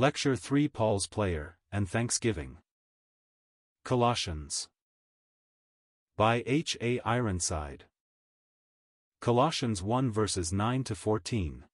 Lecture 3 Paul's Prayer and Thanksgiving. Colossians. By H. A. Ironside. Colossians 1 verses 9 to 14.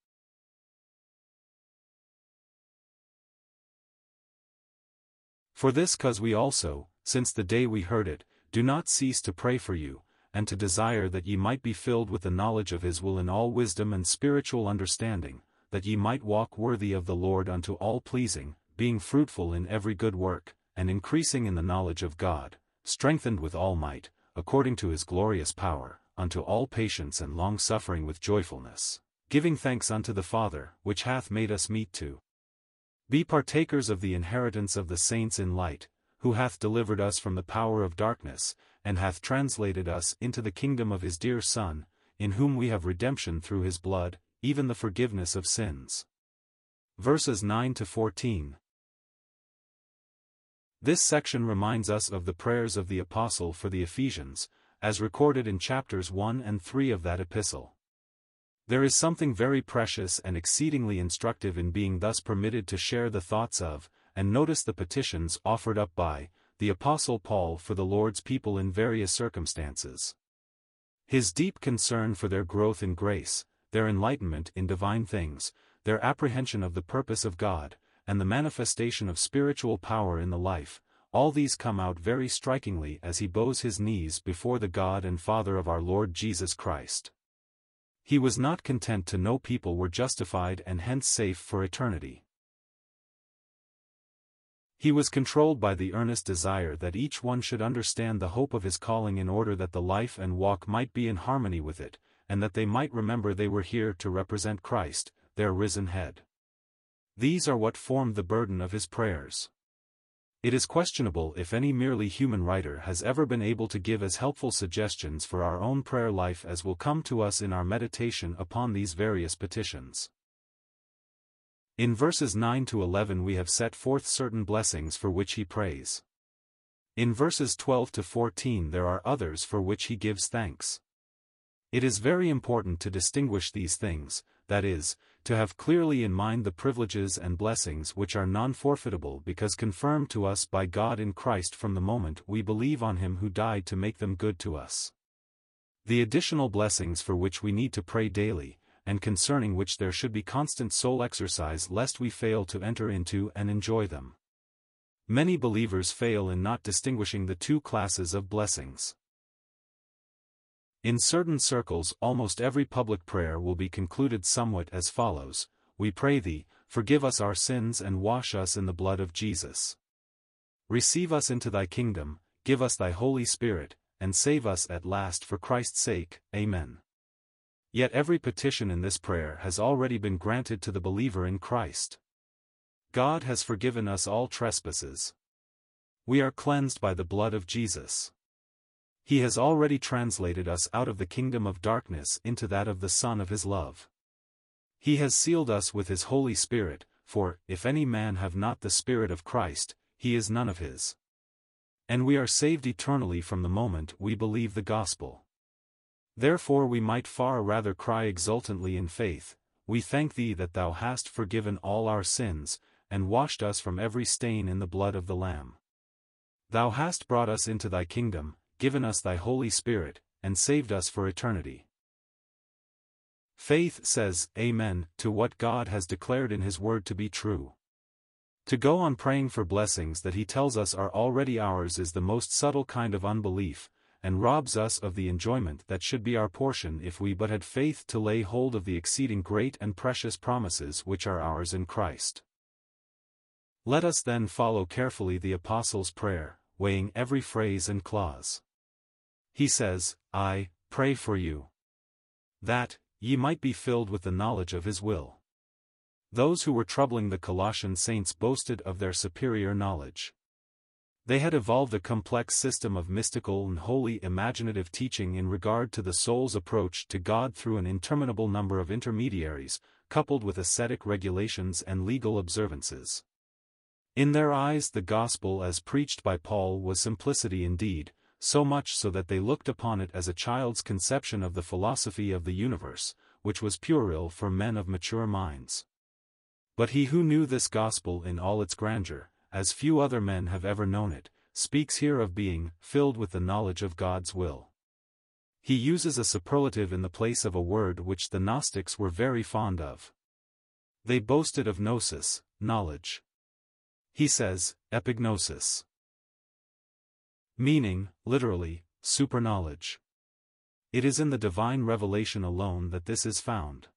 For this cause we also, since the day we heard it, do not cease to pray for you, and to desire that ye might be filled with the knowledge of his will in all wisdom and spiritual understanding, that ye might walk worthy of the Lord unto all pleasing, being fruitful in every good work, and increasing in the knowledge of God, strengthened with all might, according to his glorious power, unto all patience and long-suffering with joyfulness, giving thanks unto the Father, which hath made us meet to be partakers of the inheritance of the saints in light, who hath delivered us from the power of darkness, and hath translated us into the kingdom of his dear Son, in whom we have redemption through his blood, even the forgiveness of sins. Verses 9 to 14. This section reminds us of the prayers of the Apostle for the Ephesians, as recorded in chapters 1 and 3 of that epistle. There is something very precious and exceedingly instructive in being thus permitted to share the thoughts of, and notice the petitions offered up by, the Apostle Paul for the Lord's people in various circumstances. His deep concern for their growth in grace, their enlightenment in divine things, their apprehension of the purpose of God, and the manifestation of spiritual power in the life, all these come out very strikingly as he bows his knees before the God and Father of our Lord Jesus Christ. He was not content to know people were justified and hence safe for eternity. He was controlled by the earnest desire that each one should understand the hope of his calling in order that the life and walk might be in harmony with it, and that they might remember they were here to represent Christ, their risen head. These are what formed the burden of his prayers. It is questionable if any merely human writer has ever been able to give as helpful suggestions for our own prayer life as will come to us in our meditation upon these various petitions. In verses 9 to 11 we have set forth certain blessings for which he prays. In verses 12 to 14 there are others for which he gives thanks. It is very important to distinguish these things, that is, to have clearly in mind the privileges and blessings which are non-forfeitable because confirmed to us by God in Christ from the moment we believe on him who died to make them good to us. The additional blessings for which we need to pray daily, and concerning which there should be constant soul exercise lest we fail to enter into and enjoy them. Many believers fail in not distinguishing the two classes of blessings. In certain circles almost every public prayer will be concluded somewhat as follows, We pray thee, forgive us our sins and wash us in the blood of Jesus. Receive us into thy kingdom, give us thy Holy Spirit, and save us at last for Christ's sake, Amen. Yet every petition in this prayer has already been granted to the believer in Christ. God has forgiven us all trespasses. We are cleansed by the blood of Jesus. He has already translated us out of the kingdom of darkness into that of the Son of His love. He has sealed us with His Holy Spirit, for, if any man have not the Spirit of Christ, he is none of His. And we are saved eternally from the moment we believe the gospel. Therefore we might far rather cry exultantly in faith, We thank thee that thou hast forgiven all our sins, and washed us from every stain in the blood of the Lamb. Thou hast brought us into thy kingdom, given us thy Holy Spirit, and saved us for eternity. Faith says, Amen, to what God has declared in His Word to be true. To go on praying for blessings that He tells us are already ours is the most subtle kind of unbelief, and robs us of the enjoyment that should be our portion if we but had faith to lay hold of the exceeding great and precious promises which are ours in Christ. Let us then follow carefully the Apostle's prayer, weighing every phrase and clause. He says, I, pray for you. That, ye might be filled with the knowledge of his will. Those who were troubling the Colossian saints boasted of their superior knowledge. They had evolved a complex system of mystical and wholly imaginative teaching in regard to the soul's approach to God through an interminable number of intermediaries, coupled with ascetic regulations and legal observances. In their eyes the gospel as preached by Paul was simplicity indeed, so much so that they looked upon it as a child's conception of the philosophy of the universe, which was puerile for men of mature minds. But he who knew this gospel in all its grandeur, as few other men have ever known it, speaks here of being filled with the knowledge of God's will. He uses a superlative in the place of a word which the Gnostics were very fond of. They boasted of gnosis, knowledge. He says, epignosis. Meaning, literally, superknowledge. It is in the divine revelation alone that this is found.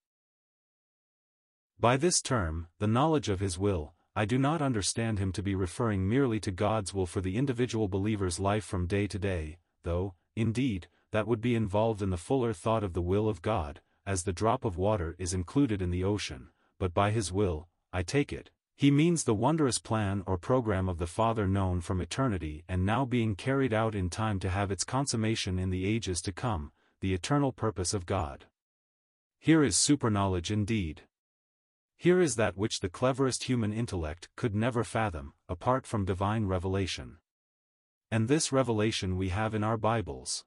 By this term, the knowledge of his will, I do not understand him to be referring merely to God's will for the individual believer's life from day to day, though, indeed, that would be involved in the fuller thought of the will of God, as the drop of water is included in the ocean, but by his will, I take it, he means the wondrous plan or program of the Father known from eternity and now being carried out in time to have its consummation in the ages to come, the eternal purpose of God. Here is superknowledge indeed. Here is that which the cleverest human intellect could never fathom, apart from divine revelation. And this revelation we have in our Bibles.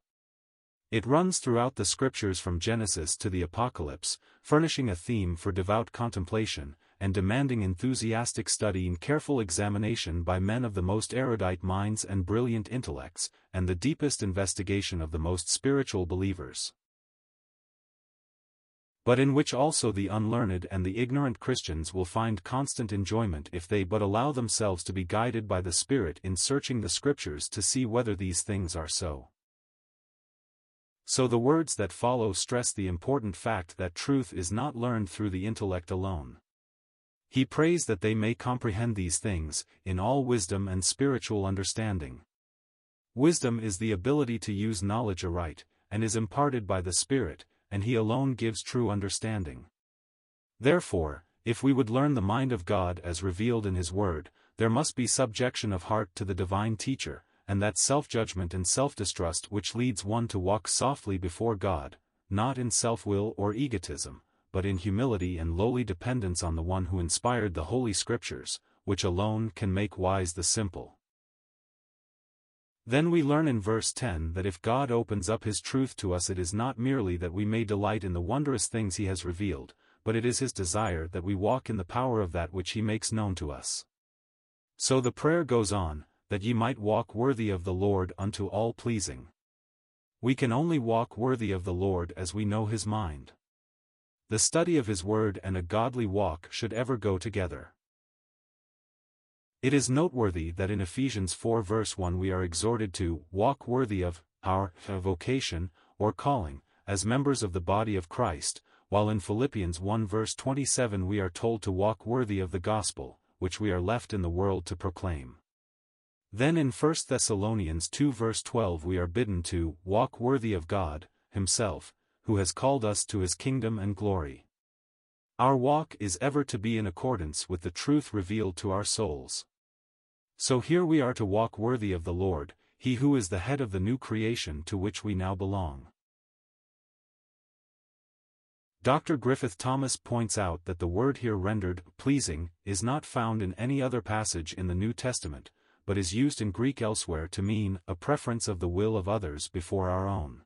It runs throughout the scriptures from Genesis to the Apocalypse, furnishing a theme for devout contemplation, and demanding enthusiastic study and careful examination by men of the most erudite minds and brilliant intellects, and the deepest investigation of the most spiritual believers. But in which also the unlearned and the ignorant Christians will find constant enjoyment if they but allow themselves to be guided by the Spirit in searching the Scriptures to see whether these things are so. So the words that follow stress the important fact that truth is not learned through the intellect alone. He prays that they may comprehend these things, in all wisdom and spiritual understanding. Wisdom is the ability to use knowledge aright, and is imparted by the Spirit, and He alone gives true understanding. Therefore, if we would learn the mind of God as revealed in His Word, there must be subjection of heart to the divine teacher, and that self-judgment and self-distrust which leads one to walk softly before God, not in self-will or egotism, but in humility and lowly dependence on the one who inspired the Holy Scriptures, which alone can make wise the simple. Then we learn in verse 10 that if God opens up His truth to us it is not merely that we may delight in the wondrous things He has revealed, but it is His desire that we walk in the power of that which He makes known to us. So the prayer goes on, that ye might walk worthy of the Lord unto all pleasing. We can only walk worthy of the Lord as we know his mind. The study of his word and a godly walk should ever go together. It is noteworthy that in Ephesians 4 verse 1 we are exhorted to walk worthy of our vocation or calling as members of the body of Christ, while in Philippians 1 verse 27 we are told to walk worthy of the gospel, which we are left in the world to proclaim. Then in 1 Thessalonians 2 verse 12 we are bidden to walk worthy of God, Himself, who has called us to His kingdom and glory. Our walk is ever to be in accordance with the truth revealed to our souls. So here we are to walk worthy of the Lord, He who is the head of the new creation to which we now belong. Dr. Griffith Thomas points out that the word here rendered pleasing is not found in any other passage in the New Testament, but is used in Greek elsewhere to mean a preference of the will of others before our own.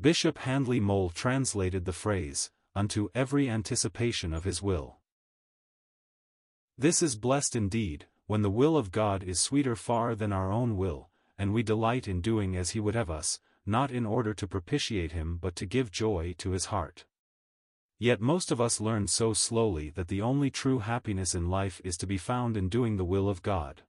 Bishop Handley Moule translated the phrase, unto every anticipation of his will. This is blessed indeed, when the will of God is sweeter far than our own will, and we delight in doing as he would have us, not in order to propitiate him but to give joy to his heart. Yet most of us learn so slowly that the only true happiness in life is to be found in doing the will of God.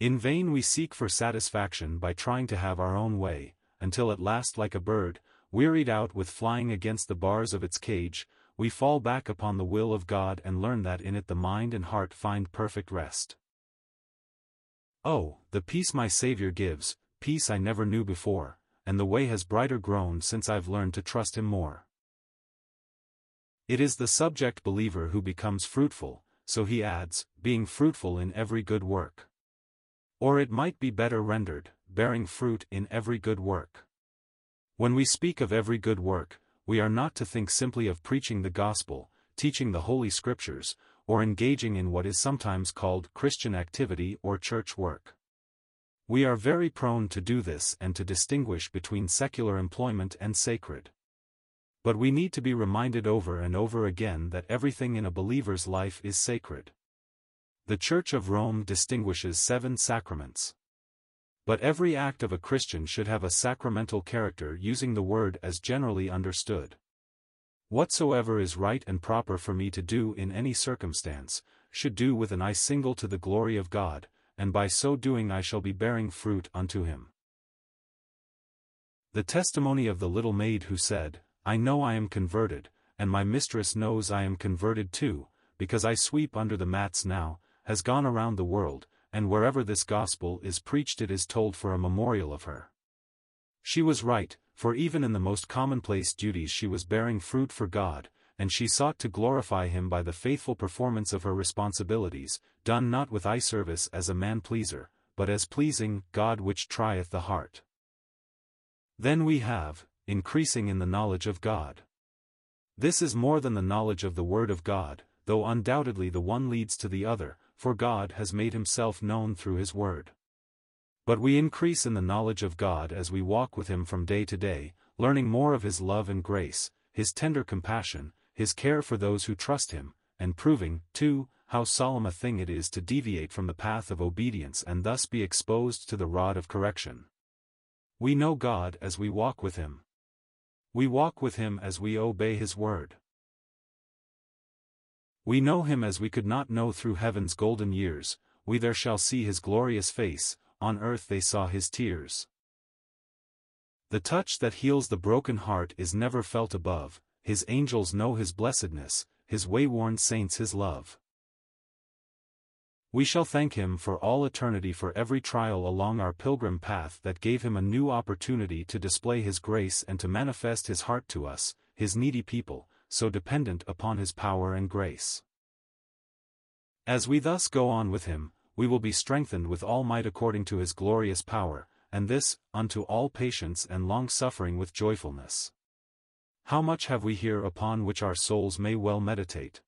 In vain we seek for satisfaction by trying to have our own way, until at last like a bird, wearied out with flying against the bars of its cage, we fall back upon the will of God and learn that in it the mind and heart find perfect rest. Oh, the peace my Saviour gives, peace I never knew before, and the way has brighter grown since I've learned to trust Him more. It is the subject believer who becomes fruitful, so he adds, being fruitful in every good work. Or it might be better rendered, bearing fruit in every good work. When we speak of every good work, we are not to think simply of preaching the gospel, teaching the Holy Scriptures, or engaging in what is sometimes called Christian activity or church work. We are very prone to do this and to distinguish between secular employment and sacred. But we need to be reminded over and over again that everything in a believer's life is sacred. The Church of Rome distinguishes seven sacraments. But every act of a Christian should have a sacramental character using the word as generally understood. Whatsoever is right and proper for me to do in any circumstance, should do with an eye single to the glory of God, and by so doing I shall be bearing fruit unto him. The testimony of the little maid who said, I know I am converted, and my mistress knows I am converted too, because I sweep under the mats now, has gone around the world, and wherever this gospel is preached it is told for a memorial of her. She was right, for even in the most commonplace duties she was bearing fruit for God, and she sought to glorify him by the faithful performance of her responsibilities, done not with eye service as a man-pleaser, but as pleasing God which trieth the heart. Then we have, increasing in the knowledge of God. This is more than the knowledge of the Word of God, though undoubtedly the one leads to the other, for God has made himself known through his word. But we increase in the knowledge of God as we walk with him from day to day, learning more of his love and grace, his tender compassion, his care for those who trust him, and proving, too, how solemn a thing it is to deviate from the path of obedience and thus be exposed to the rod of correction. We know God as we walk with him. We walk with him as we obey his word. We know him as we could not know through heaven's golden years, we there shall see his glorious face, on earth they saw his tears. The touch that heals the broken heart is never felt above, his angels know his blessedness, his wayworn saints his love. We shall thank him for all eternity for every trial along our pilgrim path that gave him a new opportunity to display his grace and to manifest his heart to us, his needy people, so dependent upon his power and grace. As we thus go on with him, we will be strengthened with all might according to his glorious power, and this, unto all patience and long-suffering with joyfulness. How much have we here upon which our souls may well meditate?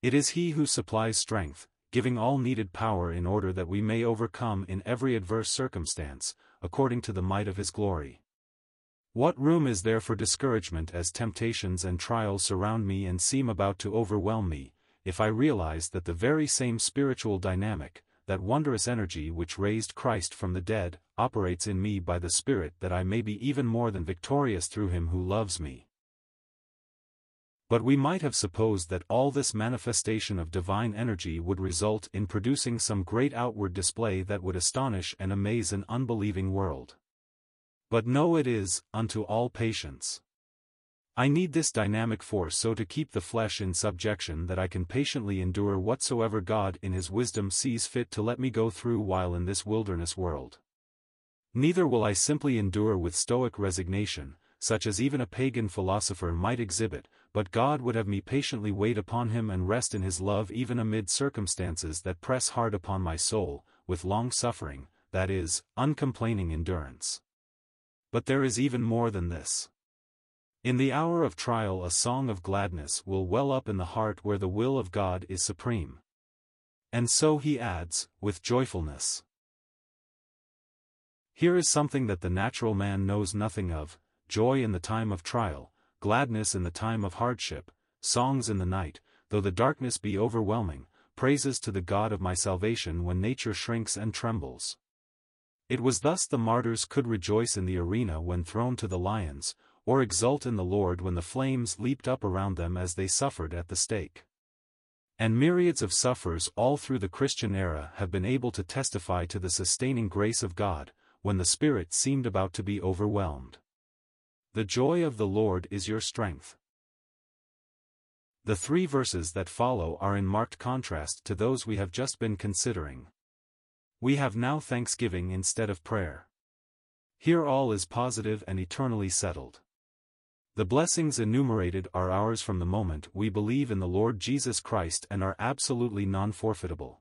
It is he who supplies strength, giving all needed power in order that we may overcome in every adverse circumstance, according to the might of his glory. What room is there for discouragement as temptations and trials surround me and seem about to overwhelm me, if I realize that the very same spiritual dynamic, that wondrous energy which raised Christ from the dead, operates in me by the Spirit that I may be even more than victorious through him who loves me. But we might have supposed that all this manifestation of divine energy would result in producing some great outward display that would astonish and amaze an unbelieving world. But no it is, unto all patience. I need this dynamic force so to keep the flesh in subjection that I can patiently endure whatsoever God in his wisdom sees fit to let me go through while in this wilderness world. Neither will I simply endure with stoic resignation, such as even a pagan philosopher might exhibit, but God would have me patiently wait upon him and rest in his love even amid circumstances that press hard upon my soul, with long suffering, that is, uncomplaining endurance. But there is even more than this. In the hour of trial a song of gladness will well up in the heart where the will of God is supreme. And so he adds, with joyfulness. Here is something that the natural man knows nothing of, joy in the time of trial, gladness in the time of hardship, songs in the night, though the darkness be overwhelming, praises to the God of my salvation when nature shrinks and trembles. It was thus the martyrs could rejoice in the arena when thrown to the lions, or exult in the Lord when the flames leaped up around them as they suffered at the stake. And myriads of sufferers all through the Christian era have been able to testify to the sustaining grace of God, when the Spirit seemed about to be overwhelmed. The joy of the Lord is your strength. The three verses that follow are in marked contrast to those we have just been considering. We have now thanksgiving instead of prayer. Here all is positive and eternally settled. The blessings enumerated are ours from the moment we believe in the Lord Jesus Christ and are absolutely non-forfeitable.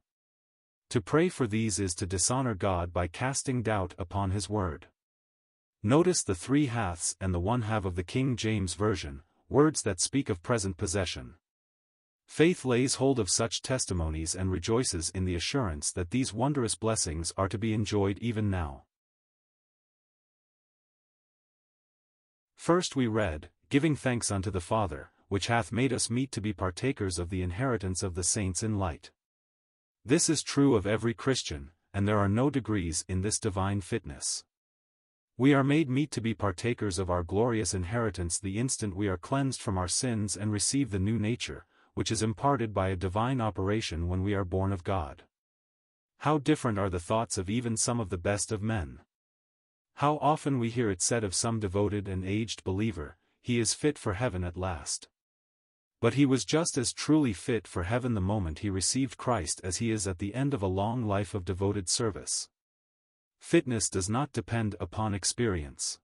To pray for these is to dishonor God by casting doubt upon His word. Notice the three haths and the one have of the King James Version, words that speak of present possession. Faith lays hold of such testimonies and rejoices in the assurance that these wondrous blessings are to be enjoyed even now. First we read, giving thanks unto the Father, which hath made us meet to be partakers of the inheritance of the saints in light. This is true of every Christian, and there are no degrees in this divine fitness. We are made meet to be partakers of our glorious inheritance the instant we are cleansed from our sins and receive the new nature, which is imparted by a divine operation when we are born of God. How different are the thoughts of even some of the best of men. How often we hear it said of some devoted and aged believer, he is fit for heaven at last. But he was just as truly fit for heaven the moment he received Christ as he is at the end of a long life of devoted service. Fitness does not depend upon experience.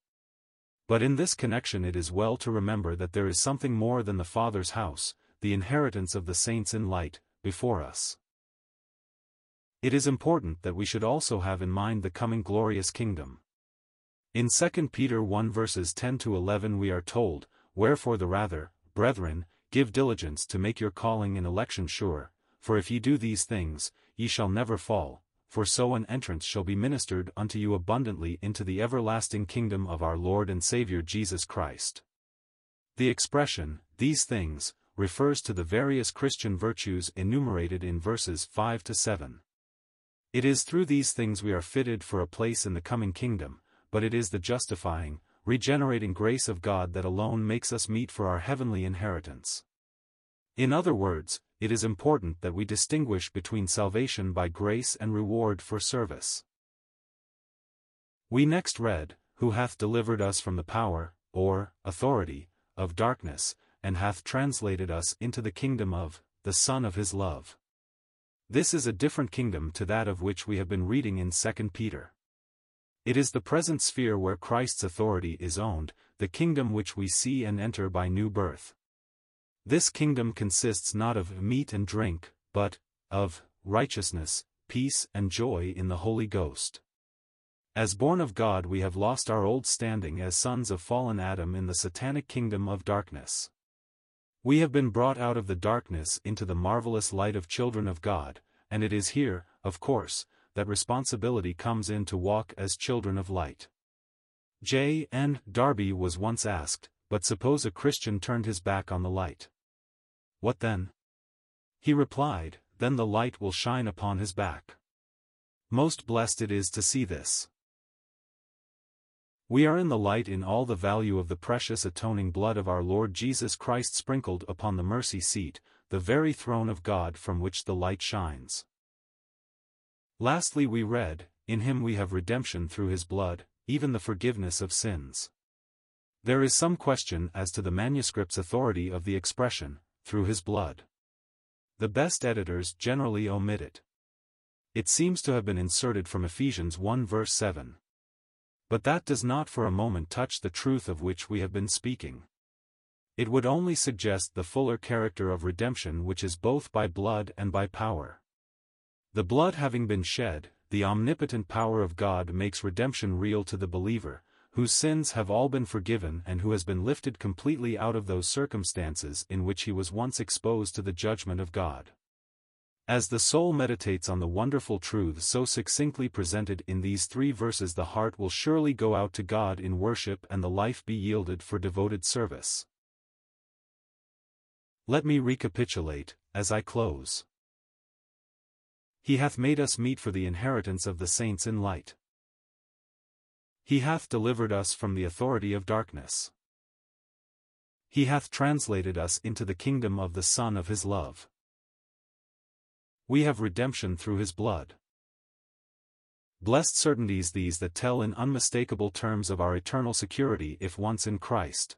But in this connection it is well to remember that there is something more than the Father's house, the inheritance of the saints in light, before us. It is important that we should also have in mind the coming glorious kingdom. In 2 Peter 1 verses 10 to 11 we are told, Wherefore the rather, brethren, Give diligence to make your calling and election sure, for if ye do these things, ye shall never fall, for so an entrance shall be ministered unto you abundantly into the everlasting kingdom of our Lord and Saviour Jesus Christ. The expression, these things, refers to the various Christian virtues enumerated in verses 5 to 7. It is through these things we are fitted for a place in the coming kingdom, but it is the justifying, regenerating grace of God that alone makes us meet for our heavenly inheritance. In other words, it is important that we distinguish between salvation by grace and reward for service. We next read, Who hath delivered us from the power, or, authority, of darkness, and hath translated us into the kingdom of, the Son of his love. This is a different kingdom to that of which we have been reading in 2 Peter. It is the present sphere where Christ's authority is owned, the kingdom which we see and enter by new birth. This kingdom consists not of meat and drink, but, of, righteousness, peace and joy in the Holy Ghost. As born of God we have lost our old standing as sons of fallen Adam in the satanic kingdom of darkness. We have been brought out of the darkness into the marvelous light of children of God, and it is here, of course, that responsibility comes in to walk as children of light. J. N. Darby was once asked, but suppose a Christian turned his back on the light. What then? He replied, then the light will shine upon his back. Most blessed it is to see this. We are in the light in all the value of the precious atoning blood of our Lord Jesus Christ sprinkled upon the mercy seat, the very throne of God from which the light shines. Lastly we read, In him we have redemption through his blood, even the forgiveness of sins. There is some question as to the manuscript's authority of the expression, through his blood. The best editors generally omit it. It seems to have been inserted from Ephesians 1 verse 7. But that does not for a moment touch the truth of which we have been speaking. It would only suggest the fuller character of redemption which is both by blood and by power. The blood having been shed, the omnipotent power of God makes redemption real to the believer, whose sins have all been forgiven and who has been lifted completely out of those circumstances in which he was once exposed to the judgment of God. As the soul meditates on the wonderful truths so succinctly presented in these three verses the heart will surely go out to God in worship and the life be yielded for devoted service. Let me recapitulate, as I close. He hath made us meet for the inheritance of the saints in light. He hath delivered us from the authority of darkness. He hath translated us into the kingdom of the Son of his love. We have redemption through his blood. Blessed certainties these that tell in unmistakable terms of our eternal security if once in Christ.